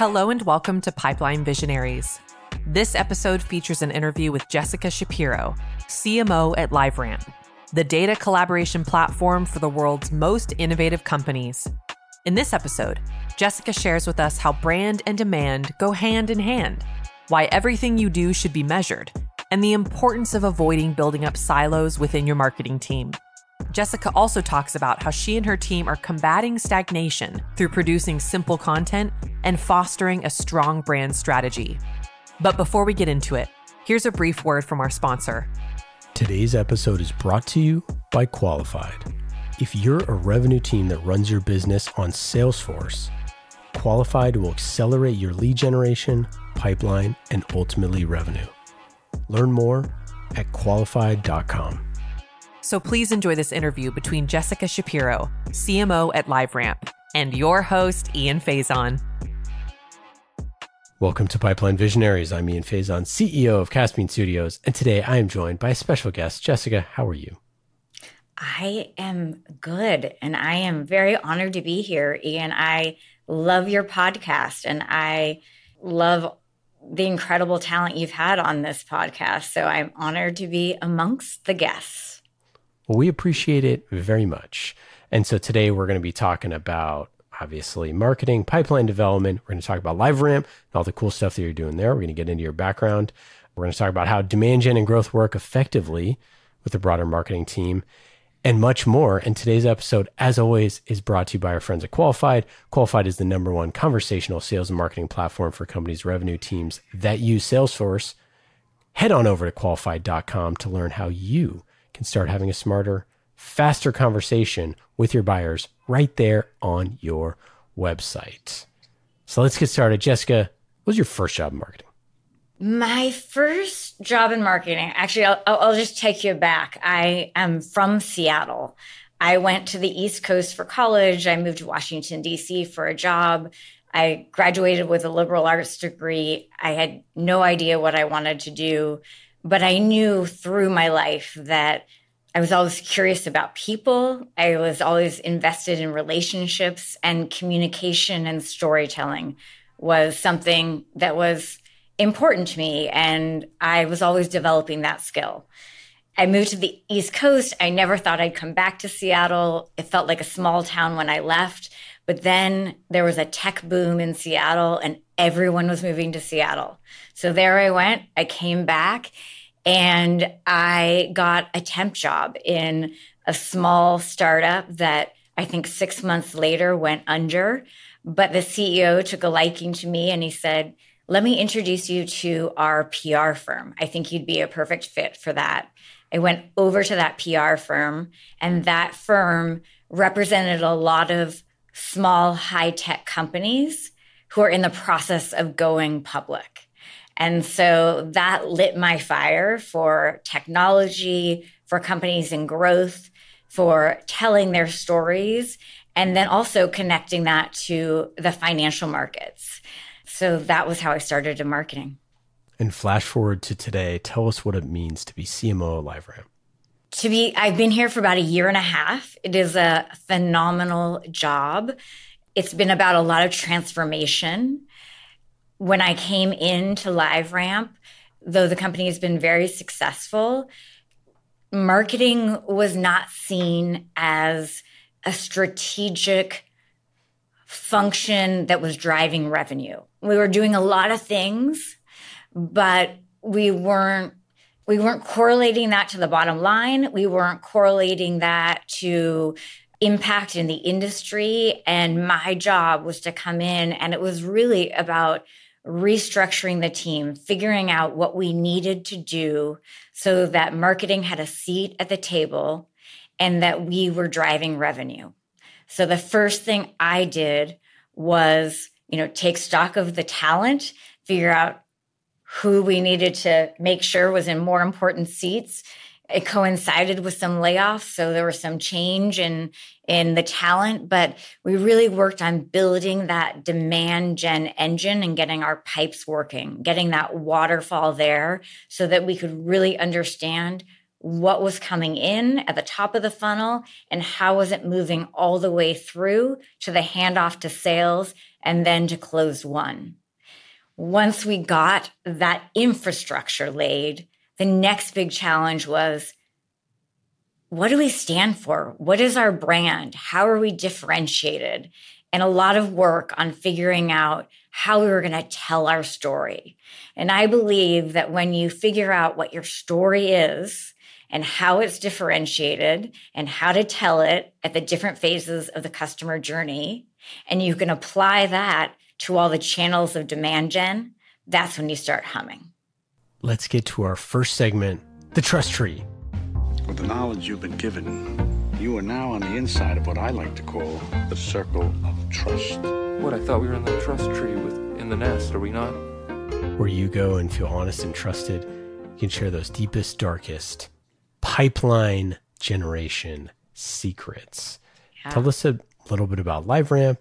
Hello and welcome to Pipeline Visionaries. This episode features an interview with Jessica Shapiro, CMO at LiveRamp, the data collaboration platform for the world's most innovative companies. In this episode, Jessica shares with us how brand and demand go hand in hand, why everything you do should be measured, and the importance of avoiding building up silos within your marketing team. Jessica also talks about how she and her team are combating stagnation through producing simple content and fostering a strong brand strategy. But before we get into it, here's a brief word from our sponsor. Today's episode is brought to you by Qualified. If you're a revenue team that runs your business on Salesforce, Qualified will accelerate your lead generation, pipeline, and ultimately revenue. Learn more at qualified.com. So please enjoy this interview between Jessica Shapiro, CMO at LiveRamp, and your host, Ian Faison. Welcome to Pipeline Visionaries. I'm Ian Faison, CEO of Caspian Studios, and today I am joined by a special guest. Jessica, how are you? I am good, and I am very honored to be here, Ian. I love your podcast, and I love the incredible talent you've had on this podcast. So I'm honored to be amongst the guests. Well, we appreciate it very much. And so today we're going to be talking about obviously marketing, pipeline development. We're going to talk about LiveRamp and all the cool stuff that you're doing there. We're going to get into your background. We're going to talk about how demand gen and growth work effectively with the broader marketing team and much more. And today's episode, as always, is brought to you by our friends at Qualified. Qualified is the number one conversational sales and marketing platform for companies' revenue teams that use Salesforce. Head on over to qualified.com to learn how you can start having a smarter, faster conversation with your buyers right there on your website. So let's get started. Jessica, what was your first job in marketing? My first job in marketing, actually, I'll, I'll just take you back. I am from Seattle. I went to the East Coast for college. I moved to Washington, D.C. for a job. I graduated with a liberal arts degree. I had no idea what I wanted to do, but I knew through my life that I was always curious about people. I was always invested in relationships and communication and storytelling was something that was important to me. And I was always developing that skill. I moved to the East Coast. I never thought I'd come back to Seattle. It felt like a small town when I left. But then there was a tech boom in Seattle and everyone was moving to Seattle. So there I went. I came back and I got a temp job in a small startup that I think six months later went under. But the CEO took a liking to me and he said, let me introduce you to our PR firm. I think you'd be a perfect fit for that. I went over to that PR firm, and that firm represented a lot of small, high tech companies who are in the process of going public. And so that lit my fire for technology, for companies in growth, for telling their stories, and then also connecting that to the financial markets. So that was how I started in marketing. And flash forward to today, tell us what it means to be CMO of LiveRamp. To be, I've been here for about a year and a half. It is a phenomenal job. It's been about a lot of transformation. When I came into LiveRamp, though the company has been very successful, marketing was not seen as a strategic function that was driving revenue. We were doing a lot of things, but we weren't we weren't correlating that to the bottom line. We weren't correlating that to impact in the industry and my job was to come in and it was really about restructuring the team, figuring out what we needed to do so that marketing had a seat at the table and that we were driving revenue. So the first thing I did was, you know, take stock of the talent, figure out who we needed to make sure was in more important seats. It coincided with some layoffs, so there was some change in in the talent, but we really worked on building that demand gen engine and getting our pipes working, getting that waterfall there so that we could really understand what was coming in at the top of the funnel and how was it moving all the way through to the handoff to sales and then to close one. Once we got that infrastructure laid, the next big challenge was what do we stand for? What is our brand? How are we differentiated? And a lot of work on figuring out how we were going to tell our story. And I believe that when you figure out what your story is and how it's differentiated and how to tell it at the different phases of the customer journey, and you can apply that to all the channels of demand gen, that's when you start humming. Let's get to our first segment the trust tree. With the knowledge you've been given, you are now on the inside of what I like to call the circle of trust. What, I thought we were in the trust tree with in the nest, are we not? Where you go and feel honest and trusted, you can share those deepest, darkest pipeline generation secrets. Yeah. Tell us a little bit about LiveRamp.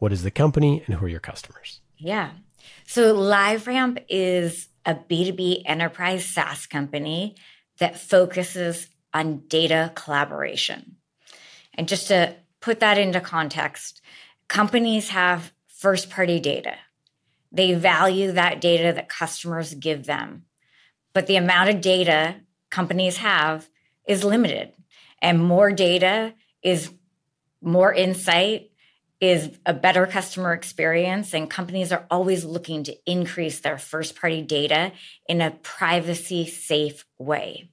What is the company and who are your customers? Yeah. So LiveRamp is a B2B enterprise SaaS company that focuses on data collaboration. And just to put that into context, companies have first party data. They value that data that customers give them. But the amount of data companies have is limited. And more data is more insight, is a better customer experience. And companies are always looking to increase their first party data in a privacy safe way.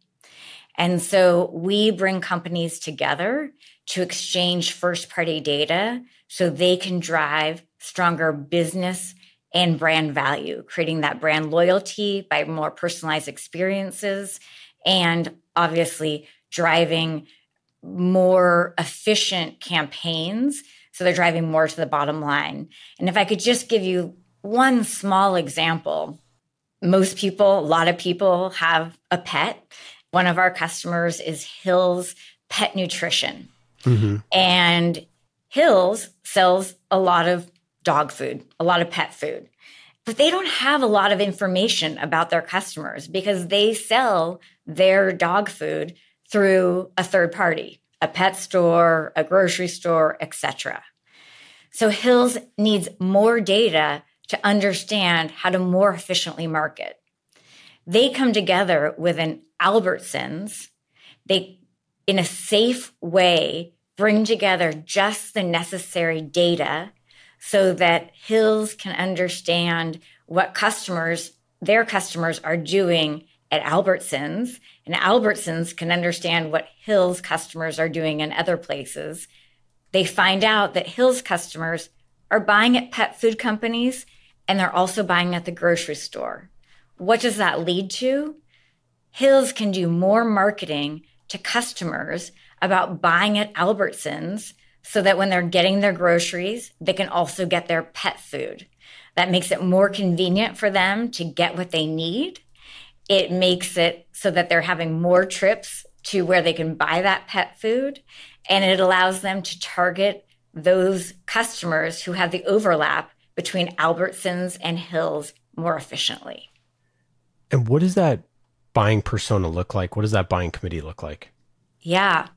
And so we bring companies together to exchange first party data so they can drive stronger business and brand value, creating that brand loyalty by more personalized experiences and obviously driving more efficient campaigns. So they're driving more to the bottom line. And if I could just give you one small example, most people, a lot of people have a pet one of our customers is Hill's Pet Nutrition. Mm-hmm. And Hills sells a lot of dog food, a lot of pet food. But they don't have a lot of information about their customers because they sell their dog food through a third party, a pet store, a grocery store, etc. So Hills needs more data to understand how to more efficiently market. They come together with an Albertsons, they, in a safe way, bring together just the necessary data so that Hills can understand what customers, their customers, are doing at Albertsons, and Albertsons can understand what Hills customers are doing in other places. They find out that Hills customers are buying at pet food companies and they're also buying at the grocery store. What does that lead to? Hills can do more marketing to customers about buying at Albertsons so that when they're getting their groceries, they can also get their pet food. That makes it more convenient for them to get what they need. It makes it so that they're having more trips to where they can buy that pet food. And it allows them to target those customers who have the overlap between Albertsons and Hills more efficiently. And what does that buying persona look like? What does that buying committee look like? Yeah.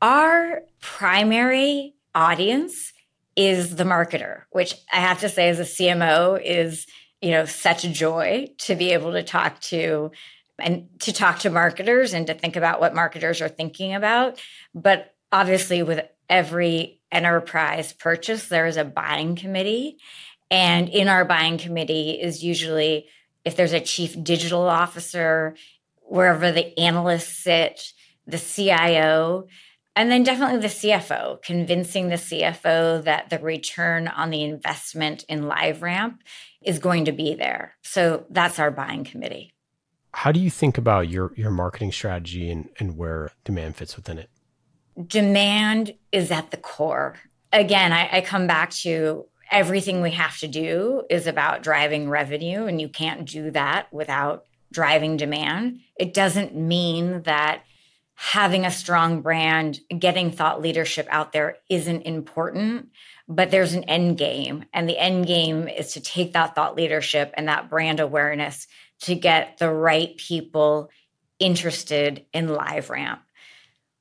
Our primary audience is the marketer, which I have to say as a CMO is, you know, such a joy to be able to talk to and to talk to marketers and to think about what marketers are thinking about. But obviously with every enterprise purchase, there is a buying committee. And in our buying committee is usually if there's a chief digital officer, wherever the analysts sit, the CIO, and then definitely the CFO, convincing the CFO that the return on the investment in LiveRamp is going to be there. So that's our buying committee. How do you think about your, your marketing strategy and, and where demand fits within it? Demand is at the core. Again, I, I come back to everything we have to do is about driving revenue, and you can't do that without driving demand. It doesn't mean that having a strong brand, getting thought leadership out there isn't important, but there's an end game. And the end game is to take that thought leadership and that brand awareness to get the right people interested in LiveRamp.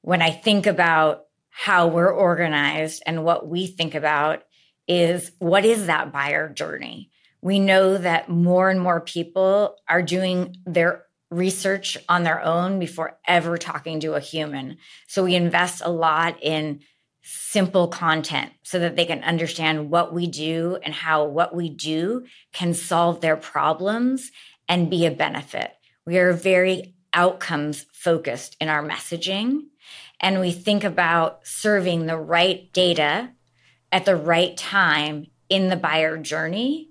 When I think about how we're organized and what we think about is what is that buyer journey? We know that more and more people are doing their research on their own before ever talking to a human. So we invest a lot in simple content so that they can understand what we do and how what we do can solve their problems and be a benefit. We are very outcomes focused in our messaging and we think about serving the right data at the right time in the buyer journey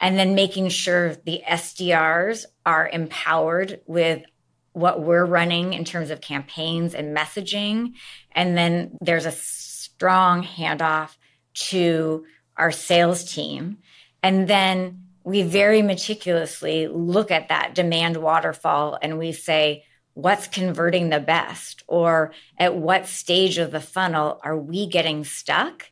and then making sure the SDRs are empowered with what we're running in terms of campaigns and messaging. And then there's a strong handoff to our sales team. And then we very meticulously look at that demand waterfall and we say, what's converting the best? Or at what stage of the funnel are we getting stuck?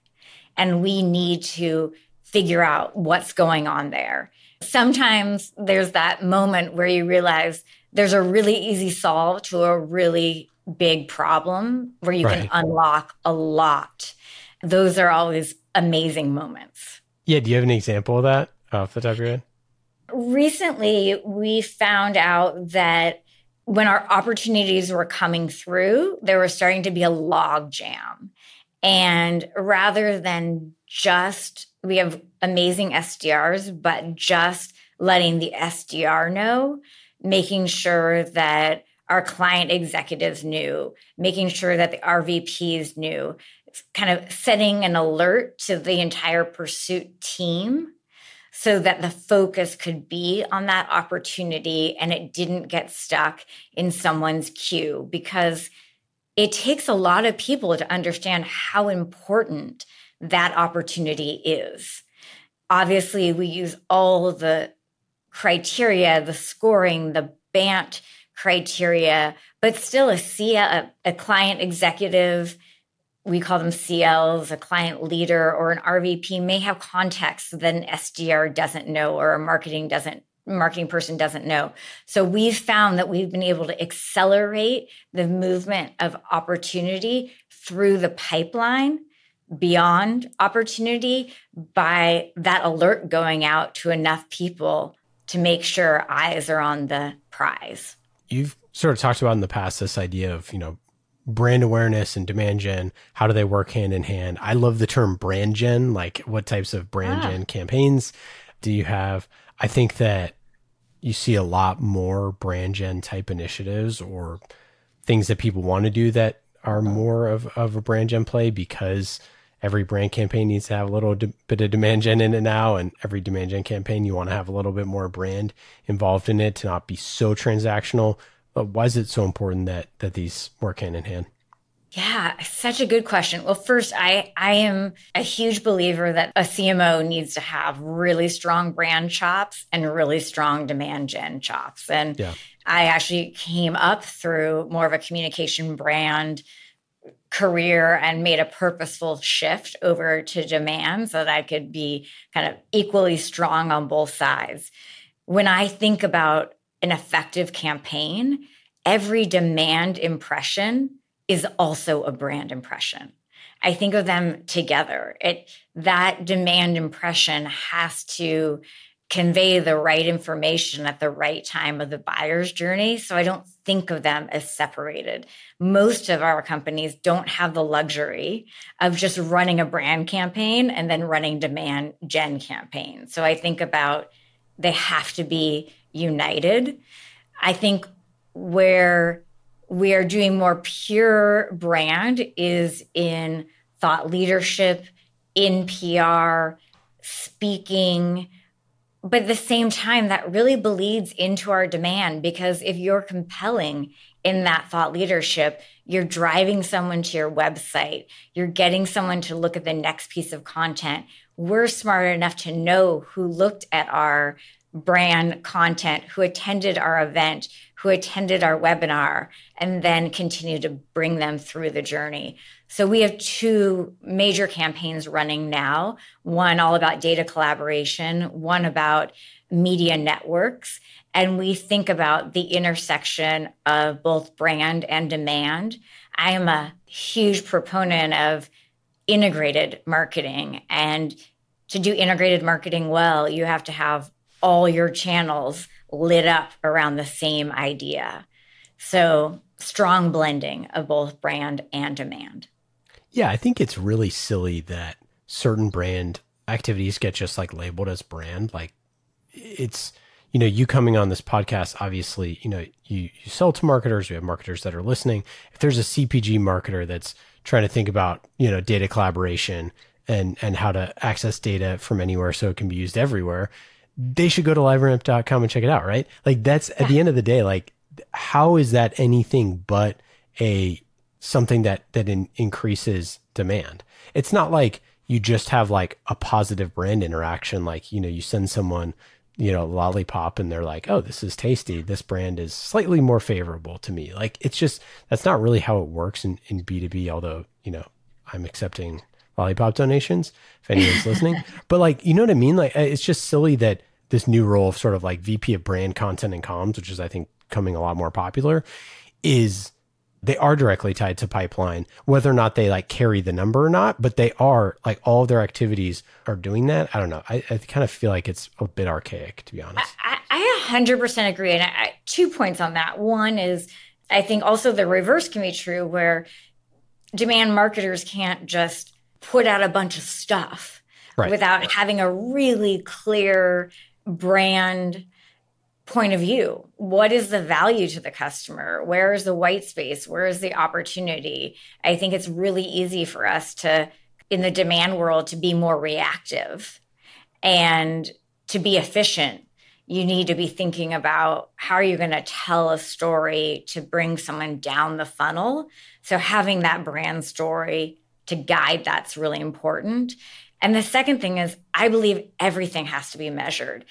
And we need to figure out what's going on there. Sometimes there's that moment where you realize there's a really easy solve to a really big problem where you right. can unlock a lot. Those are always amazing moments. Yeah. Do you have an example of that off the top of your head? Recently, we found out that when our opportunities were coming through, there was starting to be a log jam. And rather than just we have amazing SDRs, but just letting the SDR know, making sure that our client executives knew, making sure that the RVPs knew, kind of setting an alert to the entire pursuit team so that the focus could be on that opportunity and it didn't get stuck in someone's queue. Because it takes a lot of people to understand how important that opportunity is. Obviously, we use all the criteria, the scoring, the BANT criteria, but still a CIA, a, a client executive, we call them CLs, a client leader or an RVP may have context that an SDR doesn't know or a marketing doesn't marketing person doesn't know. So we've found that we've been able to accelerate the movement of opportunity through the pipeline beyond opportunity by that alert going out to enough people to make sure eyes are on the prize. You've sort of talked about in the past this idea of, you know, brand awareness and demand gen. How do they work hand in hand? I love the term brand gen. Like, what types of brand ah. gen campaigns do you have? I think that you see a lot more brand gen type initiatives or things that people want to do that are uh-huh. more of, of a brand gen play because every brand campaign needs to have a little de- bit of demand gen in it now. And every demand gen campaign, you want to have a little bit more brand involved in it to not be so transactional. But why is it so important that, that these work hand in hand? Yeah, such a good question. Well, first, I I am a huge believer that a CMO needs to have really strong brand chops and really strong demand gen chops. And yeah. I actually came up through more of a communication brand career and made a purposeful shift over to demand so that I could be kind of equally strong on both sides. When I think about an effective campaign, every demand impression is also a brand impression. I think of them together. It that demand impression has to convey the right information at the right time of the buyer's journey. So I don't think of them as separated. Most of our companies don't have the luxury of just running a brand campaign and then running demand gen campaigns. So I think about they have to be united. I think where we are doing more pure brand is in thought leadership, in PR, speaking, but at the same time, that really bleeds into our demand because if you're compelling in that thought leadership, you're driving someone to your website, you're getting someone to look at the next piece of content. we're smart enough to know who looked at our brand content, who attended our event, who attended our webinar, and then continue to bring them through the journey. So we have two major campaigns running now one all about data collaboration, one about media networks. And we think about the intersection of both brand and demand. I am a huge proponent of integrated marketing. And to do integrated marketing well, you have to have all your channels lit up around the same idea. So, strong blending of both brand and demand. Yeah, I think it's really silly that certain brand activities get just like labeled as brand. Like it's, you know, you coming on this podcast, obviously, you know, you, you sell to marketers, we have marketers that are listening. If there's a CPG marketer that's trying to think about, you know, data collaboration and, and how to access data from anywhere so it can be used everywhere, they should go to liveramp.com and check it out, right? Like that's at the end of the day, like how is that anything but a something that that in, increases demand. It's not like you just have like a positive brand interaction like, you know, you send someone, you know, lollipop and they're like, "Oh, this is tasty. This brand is slightly more favorable to me." Like it's just that's not really how it works in in B2B, although, you know, I'm accepting lollipop donations if anyone's listening. But like, you know what I mean? Like it's just silly that this new role of sort of like VP of brand content and comms, which is I think coming a lot more popular, is they are directly tied to pipeline, whether or not they like carry the number or not, but they are like all of their activities are doing that. I don't know. I, I kind of feel like it's a bit archaic, to be honest. I, I 100% agree. And I, two points on that. One is I think also the reverse can be true where demand marketers can't just put out a bunch of stuff right. without having a really clear brand point of view. What is the value to the customer? Where is the white space? Where is the opportunity? I think it's really easy for us to, in the demand world, to be more reactive and to be efficient. You need to be thinking about how are you going to tell a story to bring someone down the funnel. So, having that brand story to guide that's really important. And the second thing is, I believe everything has to be measured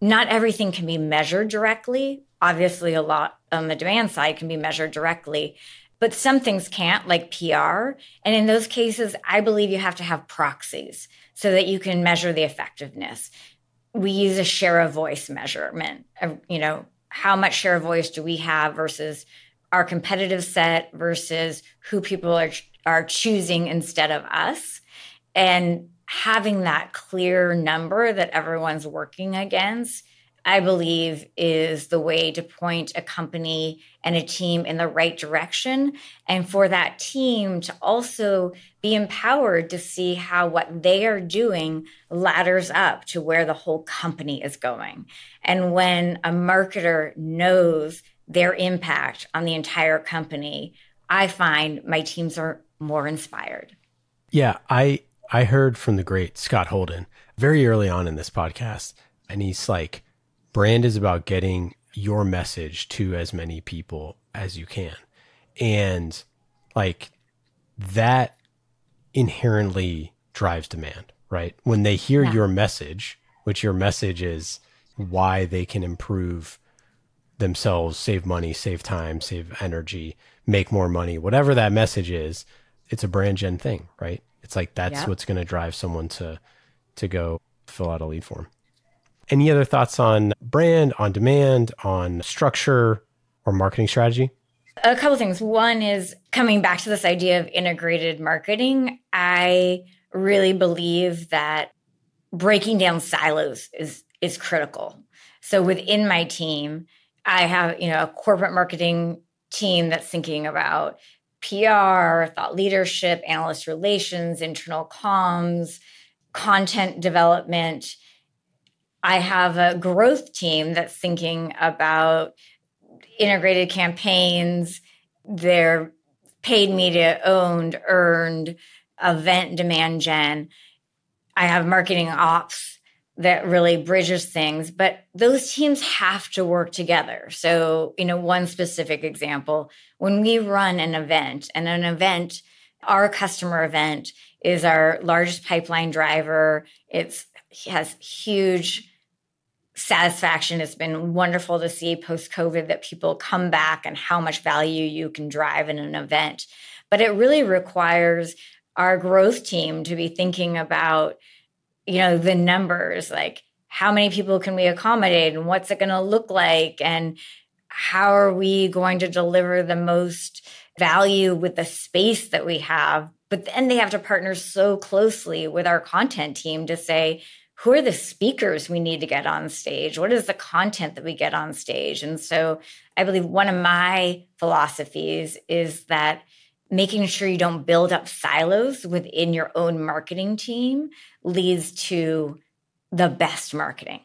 not everything can be measured directly. Obviously, a lot on the demand side can be measured directly, but some things can't, like PR. And in those cases, I believe you have to have proxies so that you can measure the effectiveness. We use a share of voice measurement. You know, how much share of voice do we have versus our competitive set versus who people are are choosing instead of us. And having that clear number that everyone's working against, I believe, is the way to point a company and a team in the right direction. And for that team to also be empowered to see how what they are doing ladders up to where the whole company is going. And when a marketer knows their impact on the entire company, I find my teams are more inspired. Yeah, I I heard from the great Scott Holden very early on in this podcast, and he's like, brand is about getting your message to as many people as you can. And like that inherently drives demand, right? When they hear yeah. your message, which your message is why they can improve themselves, save money, save time, save energy, make more money, whatever that message is, it's a brand gen thing, right? It's like that's yep. what's going to drive someone to to go fill out a lead form. Any other thoughts on brand, on demand, on structure or marketing strategy? A couple things. One is coming back to this idea of integrated marketing. I really believe that breaking down silos is is critical. So within my team, I have, you know, a corporate marketing team that's thinking about PR, thought leadership, analyst relations, internal comms, content development. I have a growth team that's thinking about integrated campaigns, their paid media owned, earned, event demand gen. I have marketing ops that really bridges things, but those teams have to work together. So, you know, one specific example when we run an event and an event, our customer event is our largest pipeline driver. It's has huge satisfaction. It's been wonderful to see post COVID that people come back and how much value you can drive in an event. But it really requires our growth team to be thinking about, you know, the numbers like how many people can we accommodate and what's it going to look like? And how are we going to deliver the most value with the space that we have? But then they have to partner so closely with our content team to say who are the speakers we need to get on stage? What is the content that we get on stage? And so i believe one of my philosophies is that making sure you don't build up silos within your own marketing team leads to the best marketing.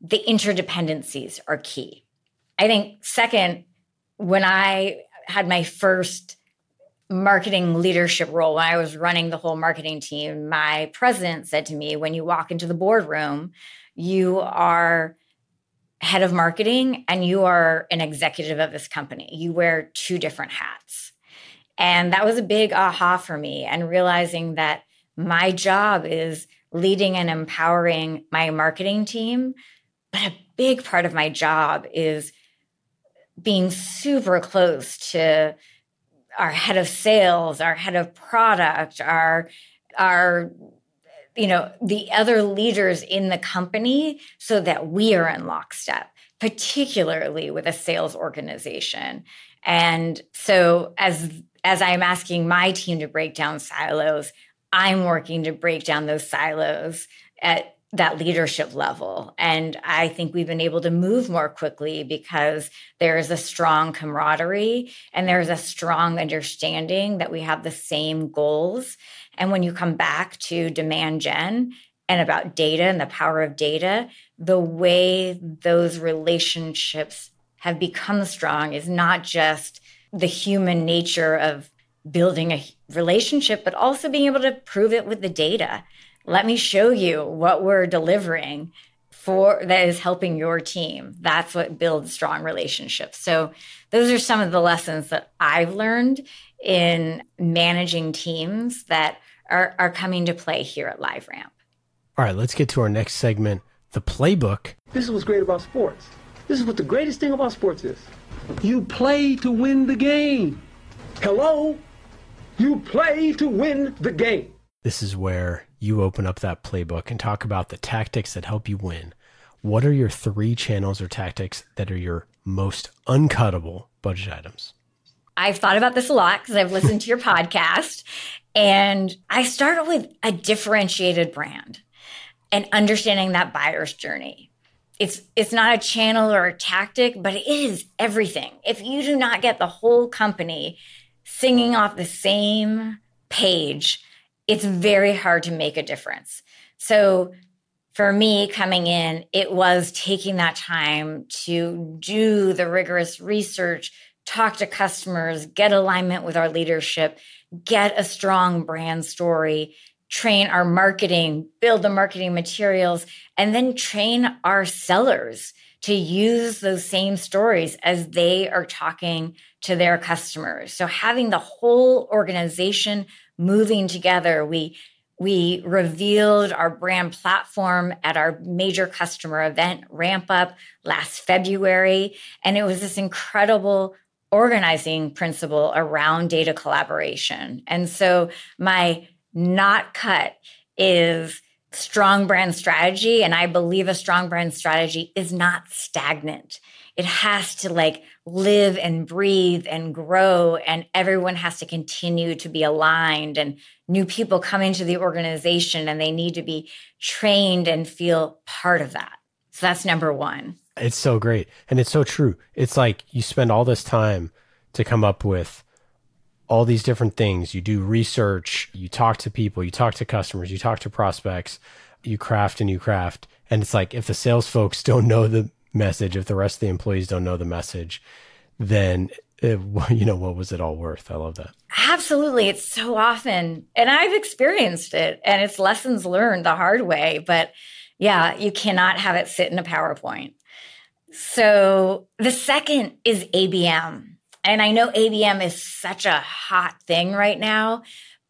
The interdependencies are key. I think, second, when I had my first marketing leadership role, when I was running the whole marketing team, my president said to me, when you walk into the boardroom, you are head of marketing and you are an executive of this company. You wear two different hats. And that was a big aha for me and realizing that my job is leading and empowering my marketing team. But a big part of my job is being super close to our head of sales, our head of product, our our you know the other leaders in the company so that we are in lockstep particularly with a sales organization and so as as i'm asking my team to break down silos I'm working to break down those silos at that leadership level. And I think we've been able to move more quickly because there is a strong camaraderie and there's a strong understanding that we have the same goals. And when you come back to demand gen and about data and the power of data, the way those relationships have become strong is not just the human nature of building a relationship, but also being able to prove it with the data. Let me show you what we're delivering for that is helping your team. That's what builds strong relationships. So those are some of the lessons that I've learned in managing teams that are, are coming to play here at LiveRamp. All right, let's get to our next segment, the playbook. This is what's great about sports. This is what the greatest thing about sports is. You play to win the game. Hello? You play to win the game. This is where you open up that playbook and talk about the tactics that help you win. What are your three channels or tactics that are your most uncuttable budget items? I've thought about this a lot because I've listened to your podcast. And I started with a differentiated brand and understanding that buyer's journey. It's it's not a channel or a tactic, but it is everything. If you do not get the whole company singing off the same page, it's very hard to make a difference. So for me coming in, it was taking that time to do the rigorous research, talk to customers, get alignment with our leadership, get a strong brand story, train our marketing, build the marketing materials, and then train our sellers to use those same stories as they are talking to their customers. So having the whole organization moving together, we we revealed our brand platform at our major customer event RampUp last February and it was this incredible organizing principle around data collaboration. And so my not cut is strong brand strategy. And I believe a strong brand strategy is not stagnant. It has to like live and breathe and grow, and everyone has to continue to be aligned. And new people come into the organization and they need to be trained and feel part of that. So that's number one. It's so great. And it's so true. It's like you spend all this time to come up with all these different things. You do research, you talk to people, you talk to customers, you talk to prospects, you craft and you craft. And it's like if the sales folks don't know the message, if the rest of the employees don't know the message, then it, eh, you know what was it all worth? I love that. Absolutely, it's so often, and I've experienced it, and it's lessons learned the hard way. But yeah, you cannot have it sit in a PowerPoint. So the second is ABM. And I know ABM is such a hot thing right now,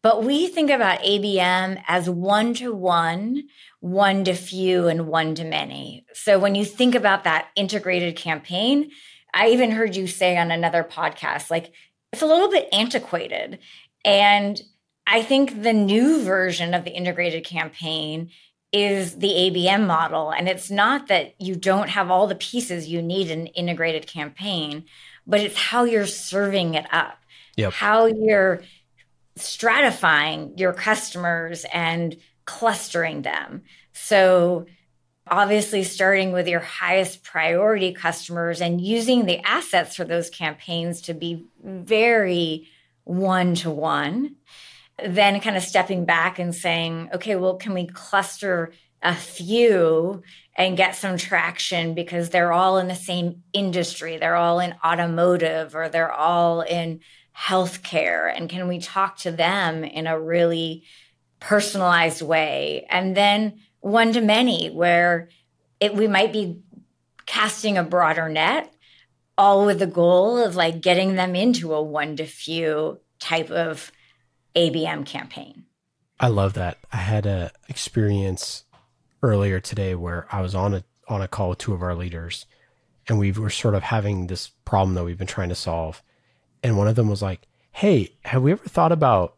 But we think about ABM as one to one, one to few, and one to many. So when you think about that integrated campaign, I even heard you say on another podcast, like it's a little bit antiquated. And I think the new version of the integrated campaign is the ABM model. And it's not that you don't have all the pieces you need in an integrated campaign, but it's how you're serving it up, Yep. how you're stratifying your customers and clustering them. So, obviously, starting with your highest priority customers and using the assets for those campaigns to be very one to one. Then, kind of stepping back and saying, okay, well, can we cluster a few and get some traction because they're all in the same industry? They're all in automotive or they're all in healthcare. And can we talk to them in a really personalized way? And then one to many, where it, we might be casting a broader net, all with the goal of like getting them into a one to few type of ABM campaign. I love that. I had a experience earlier today where I was on a on a call with two of our leaders and we were sort of having this problem that we've been trying to solve. And one of them was like, Hey, have we ever thought about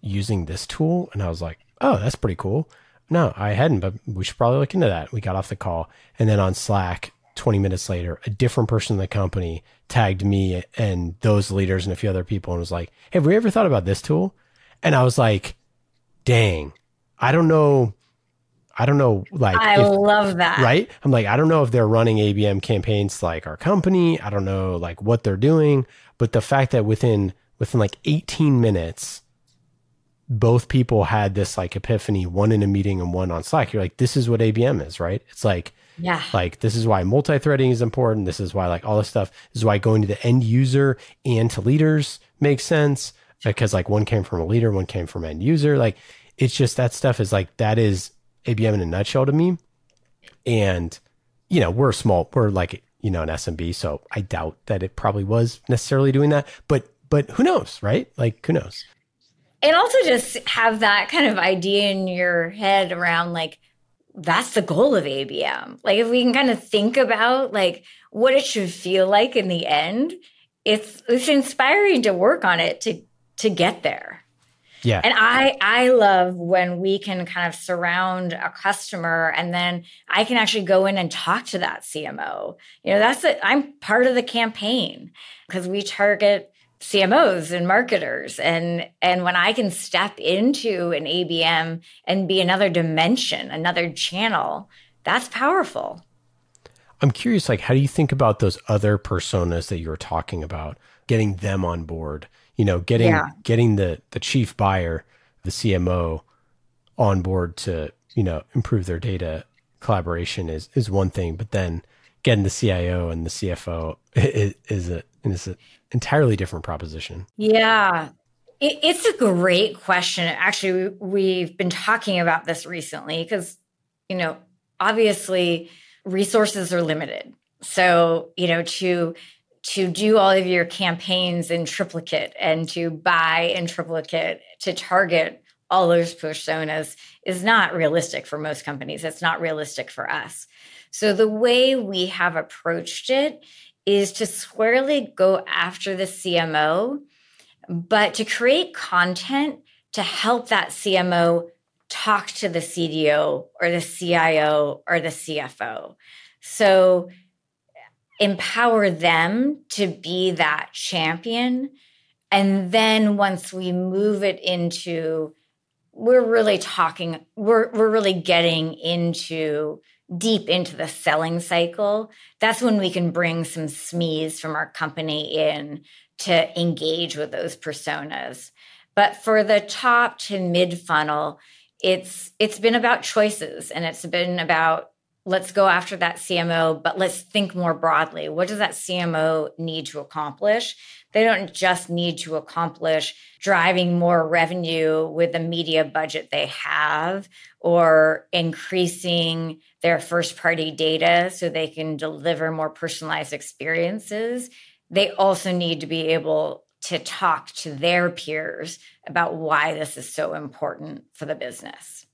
using this tool? And I was like, Oh, that's pretty cool. No, I hadn't, but we should probably look into that. We got off the call. And then on Slack, 20 minutes later, a different person in the company tagged me and those leaders and a few other people and was like, Hey, have we ever thought about this tool? And I was like, dang, I don't know. I don't know, like, I if- love that. right? I'm like, I don't know if they're running ABM campaigns like our company. I don't know, like, what they're doing. But the fact that within, within like 18 minutes, both people had this like epiphany, one in a meeting and one on Slack. You're like, this is what ABM is, right? It's like, Yeah. like this is why multi-threading is important. This is why like all this stuff this is why going to the end user and to leaders makes sense because like one came from a leader, one came from end user. Like it's just that stuff is like that is ABM in a nutshell to me. And you know, we're small, we're like you know an SMB, so I doubt that it probably was necessarily doing that. But but who knows, right? Like who knows? and also just have that kind of idea in your head around like that's the goal of ABM. Like if we can kind of think about like what it should feel like in the end, it's it's inspiring to work on it to to get there. Yeah. And I I love when we can kind of surround a customer and then I can actually go in and talk to that CMO. You know, that's it. I'm part of the campaign because we target CMOs and marketers and and when I can step into an ABM and be another dimension, another channel, that's powerful. I'm curious, like, how do you think about those other personas that you were talking about, getting them on board? You know, getting Yeah. getting the the chief buyer, the CMO, on board to you know improve their data collaboration is is one thing, but then getting the CIO and the CFO is, is a is an entirely different proposition. Yeah. It, it's a great question. Actually, we- we've been talking about this recently because, you know, obviously resources are limited. So, you know, to to do all of your campaigns in triplicate and to buy in triplicate to target all those personas is not realistic for most companies. It's not realistic for us. So the way we have approached it is to squarely go after the CMO, but to create content to help that CMO talk to the CDO or the CIO or the CFO. So empower them to be that champion. And then once we move it into, we're really talking, we're, we're really getting into deep into the selling cycle. That's when we can bring some SMEs from our company in to engage with those personas. But for the top to mid funnel, it's it's been about choices and it's been about let's go after that CMO, but let's think more broadly. What does that CMO need to accomplish? They don't just need to accomplish driving more revenue with the media budget they have or increasing their first party data so they can deliver more personalized experiences. They also need to be able to talk to their peers about why this is so important for the business.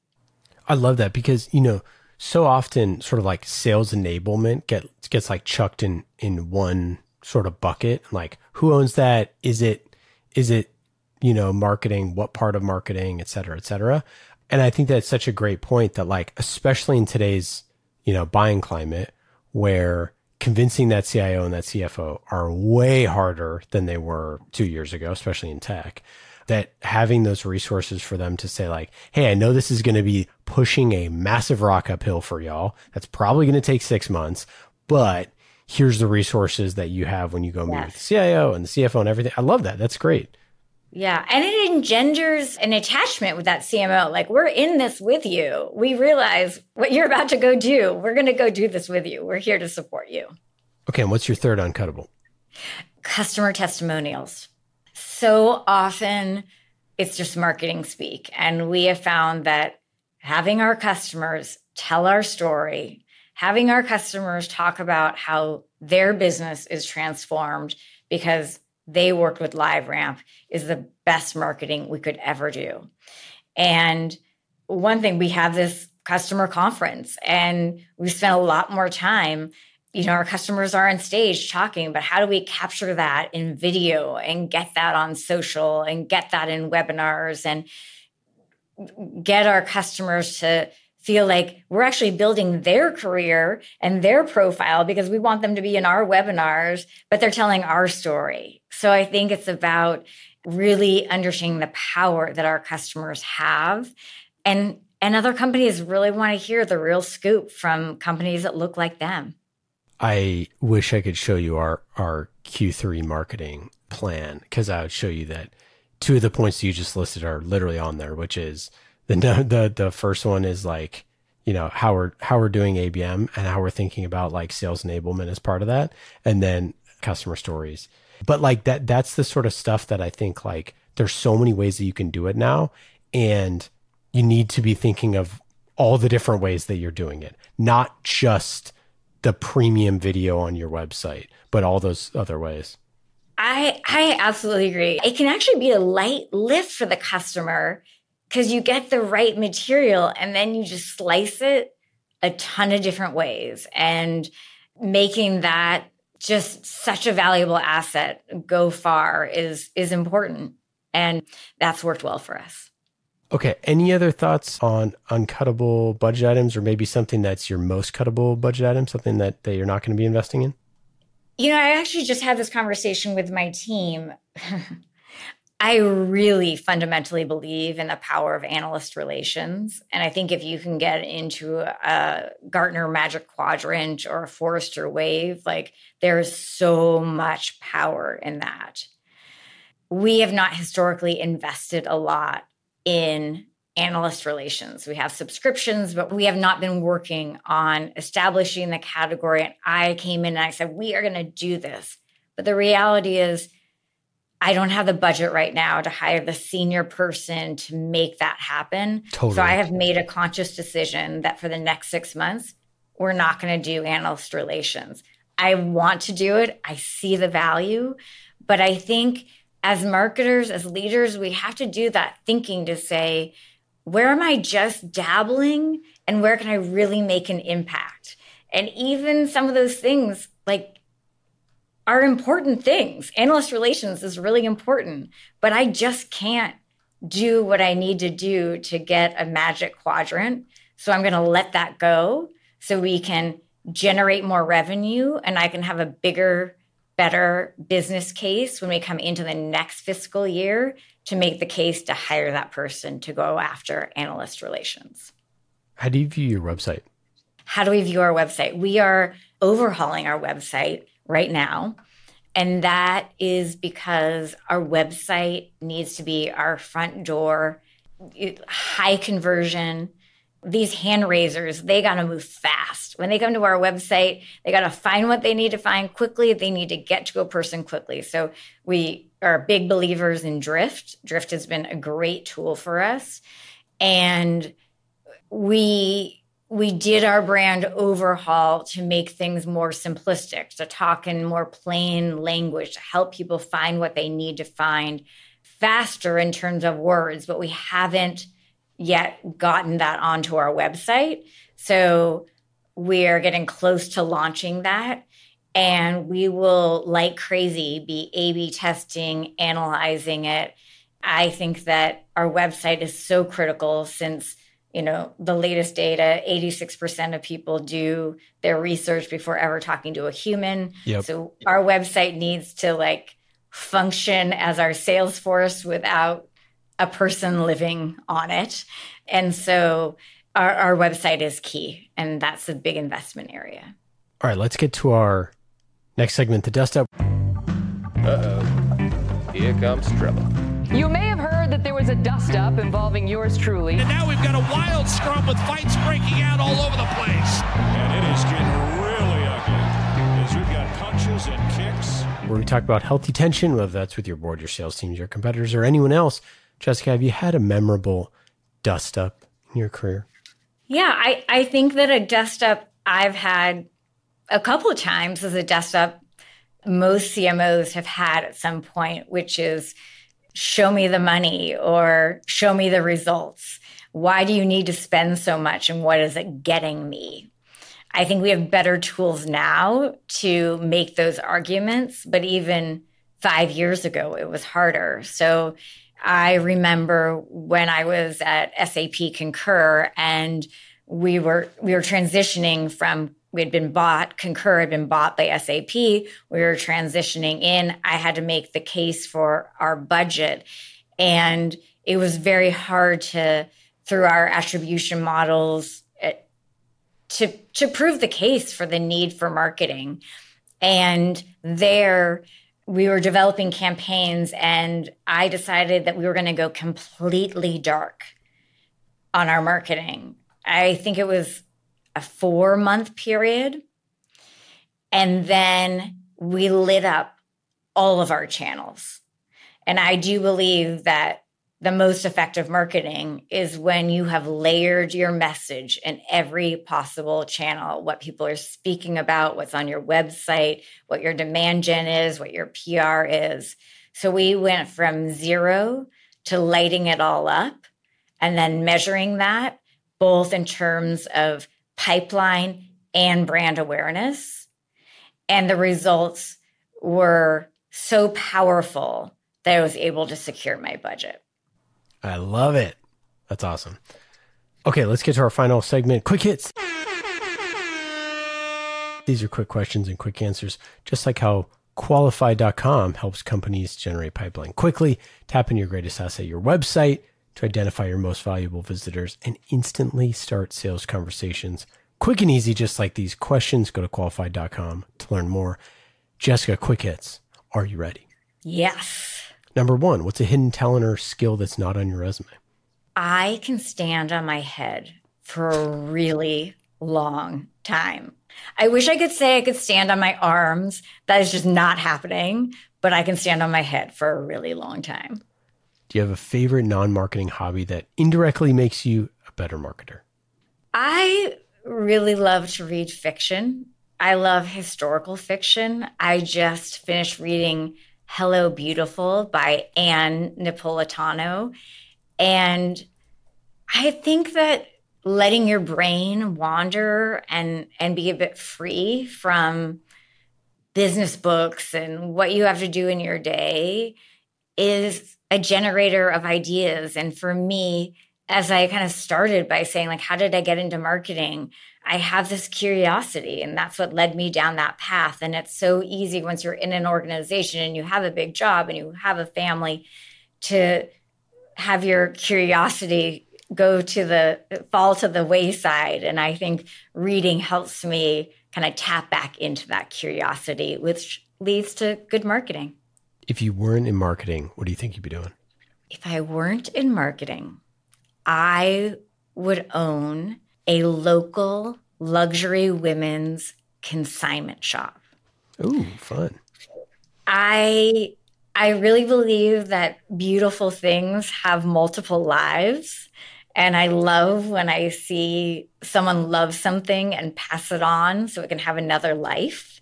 I love that because, you know, so often sort of like sales enablement get, gets like chucked in in one sort of bucket. Like who owns that? Is it is it, you know, marketing, what part of marketing, et cetera, et cetera. And I think that's such a great point that like, especially in today's, you know, buying climate where convincing that CIO and that CFO are way harder than they were two years ago, especially in tech. That having those resources for them to say, like, hey, I know this is going to be pushing a massive rock uphill for y'all. That's probably going to take six months, but here's the resources that you have when you go meet yes. with the CIO and the CFO and everything. I love that. That's great. Yeah. And it engenders an attachment with that CMO. Like, we're in this with you. We realize what you're about to go do. We're going to go do this with you. We're here to support you. Okay. And what's your third uncuttable? Customer testimonials. So often it's just marketing speak. And we have found that having our customers tell our story, having our customers talk about how their business is transformed because they worked with LiveRamp is the best marketing we could ever do. And one thing, we have this customer conference and we spent a lot more time. You know, our customers are on stage talking, but how do we capture that in video and get that on social and get that in webinars and get our customers to feel like we're actually building their career and their profile because we want them to be in our webinars, but they're telling our story. So I think it's about really understanding the power that our customers have and and other companies really want to hear the real scoop from companies that look like them. I wish I could show you our our Q3 marketing plan because I would show you that two of the points you just listed are literally on there, which is the the the first one is like you know how we're how we're doing ABM and how we're thinking about like sales enablement as part of that, and then customer stories. But like that that's the sort of stuff that I think like there's so many ways that you can do it now, and you need to be thinking of all the different ways that you're doing it, not just the premium video on your website, but all those other ways. I I absolutely agree. It can actually be a light lift for the customer because you get the right material and then you just slice it a ton of different ways. And making that just such a valuable asset go far is is important. And that's worked well for us. Okay any other thoughts on uncuttable budget items or maybe something that's your most cuttable budget item something that, that you're not going to be investing in you know i actually just had this conversation with my team I really fundamentally believe in the power of analyst relations. And I think if you can get into a Gartner Magic Quadrant or a Forrester Wave, like there's so much power in that. We have not historically invested a lot in analyst relations. We have subscriptions, but we have not been working on establishing the category. And I came in and I said, we are going to do this. But the reality is, I don't have the budget right now to hire the senior person to make that happen. Totally. So I have made a conscious decision that for the next six months, we're not going to do analyst relations. I want to do it. I see the value. But I think as marketers, as leaders, we have to do that thinking to say, where am I just dabbling and where can I really make an impact? And even some of those things, like are important things. Analyst relations is really important, but I just can't do what I need to do to get a magic quadrant. So I'm going to let that go so we can generate more revenue and I can have a bigger, better business case when we come into the next fiscal year to make the case to hire that person to go after analyst relations. How do you view your website? How do we view our website? We are overhauling our website right now. And that is because our website needs to be our front door, high conversion. These hand raisers, they got to move fast. When they come to our website, they got to find what they need to find quickly. They need to get to a person quickly. So we are big believers in Drift. Drift has been a great tool for us. And we we did our brand overhaul to make things more simplistic, to talk in more plain language, to help people find what they need to find faster in terms of words, but we haven't yet gotten that onto our website. So we're getting close to launching that. And we will, like crazy, be A B testing, analyzing it. I think that our website is so critical since you know the latest data 86% of people do their research before ever talking to a human Yep. so our website needs to like function as our sales force without a person living on it and so our, our website is key and that's a big investment area All right, let's get to our next segment, the dust up. Uh-oh. Here comes trouble. You may have heard that there was a dust up involving yours truly. And now we've got a wild scrum with fights breaking out all over the place. And it is getting really ugly as we've got punches and kicks. where we talk about healthy tension, whether that's with your board, your sales teams, your competitors, or anyone else. Jessica, have you had a memorable dust up in your career? Yeah, I, I think that a dust up I've had a couple of times as a dust up most CMOs have had at some point, which is show me the money or show me the results. Why do you need to spend so much and what is it getting me? I think we have better tools now to make those arguments, but even five years ago, it was harder. So I remember when I was at SAP Concur and we were we were transitioning from we had been bought concur had been bought by sap we were transitioning in. I had to make the case for our budget. And it was very hard to through our attribution models eh, to to prove the case for the need for marketing. And there we were developing campaigns and i decided that we were going to go completely dark on our marketing. I think it was a four month period. And then we lit up all of our channels. And I do believe that the most effective marketing is when you have layered your message in every possible channel what people are speaking about, what's on your website, what your demand gen is, what your PR is. So we went from zero to lighting it all up and then measuring that both in terms of pipeline and brand awareness. And the results were so powerful that I was able to secure my budget. I love it. That's awesome. Okay, let's get to our final segment quick hits. These are quick questions and quick answers, just like how qualified.com helps companies generate pipeline quickly. Tap in your greatest asset, your website, to identify your most valuable visitors and instantly start sales conversations. Quick and easy, just like these questions. Go to qualified.com to learn more. Jessica, quick hits. Are you ready? Yes. Number one, what's a hidden talent or skill that's not on your resume? I can stand on my head for a really long time. I wish I could say I could stand on my arms. That is just not happening, but I can stand on my head for a really long time. Do you have a favorite non marketing hobby that indirectly makes you a better marketer? I really love to read fiction. I love historical fiction. I just finished reading Hello Beautiful by Ann Napolitano. And I think that letting your brain wander and and be a bit free from business books and what you have to do in your day is a generator of ideas. And for me as i kind of started by saying like how did i get into marketing? I have this curiosity and that's what led me down that path. And it's so easy once you're in an organization and you have a big job and you have a family to have your curiosity go to the fall to the wayside. And i think reading helps me kind of tap back into that curiosity which leads to good marketing If you weren't in marketing, what do you think you'd be doing? if i weren't in marketing i would own a local luxury women's consignment shop Ooh, fun. I I really believe that beautiful things have multiple lives And I love when I see someone love something and pass it on so it can have another life.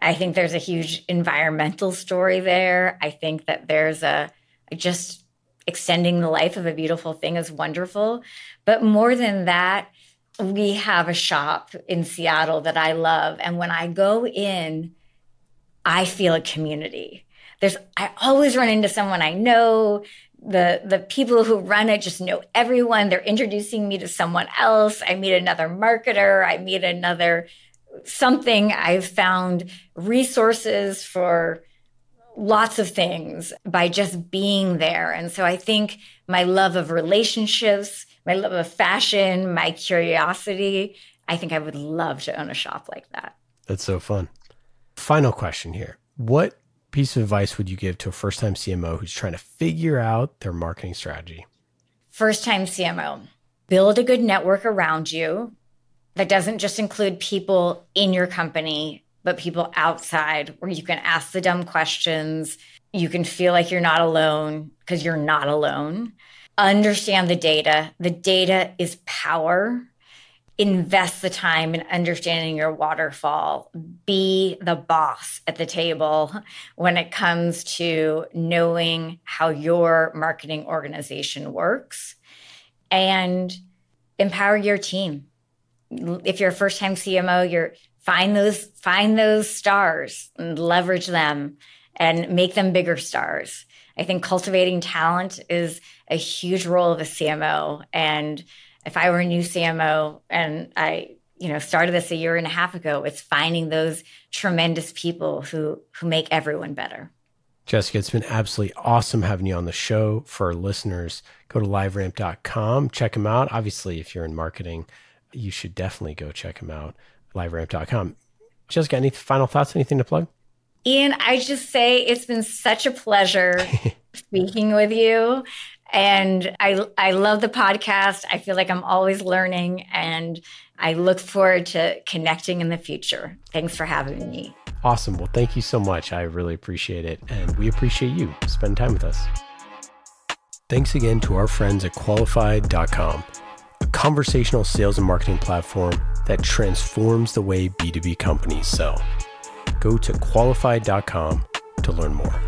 I think there's a huge environmental story there. I think that there's a just extending the life of a beautiful thing is wonderful. But more than that, we have a shop in Seattle that I love. And when I go in, I feel a community. There's I always run into someone I know. The the people who run it just know everyone. They're introducing me to someone else. I meet another marketer. I meet another something. I've found resources for lots of things by just being there. And so I think my love of relationships, my love of fashion, my curiosity, I think I would love to own a shop like that. That's so fun. Final question here. What piece of advice would you give to a first time CMO who's trying to figure out their marketing strategy? First time CMO, build a good network around you that doesn't just include people in your company, but people outside where you can ask the dumb questions. You can feel like you're not alone because you're not alone. Understand the data. The data is power invest the time in understanding your waterfall. Be the boss at the table when it comes to knowing how your marketing organization works and empower your team. If you're a first time CMO, you're find those find those stars and leverage them and make them bigger stars. I think cultivating talent is a huge role of a CMO and if I were a new CMO and I, you know, started this a year and a half ago, it's finding those tremendous people who who make everyone better. Jessica, it's been absolutely awesome having you on the show. For our listeners, go to liveramp.com, check them out. Obviously, if you're in marketing, you should definitely go check them out. Liveramp.com. Jessica, any final thoughts? Anything to plug? Ian, I just say it's been such a pleasure speaking with you. And I, I love the podcast. I feel like I'm always learning and I look forward to connecting in the future. Thanks for having me. Awesome. Well, thank you so much. I really appreciate it. And we appreciate you spending time with us. Thanks again to our friends at qualified.com, conversational sales and marketing platform that transforms the way B2B companies sell. Go to qualified.com to learn more.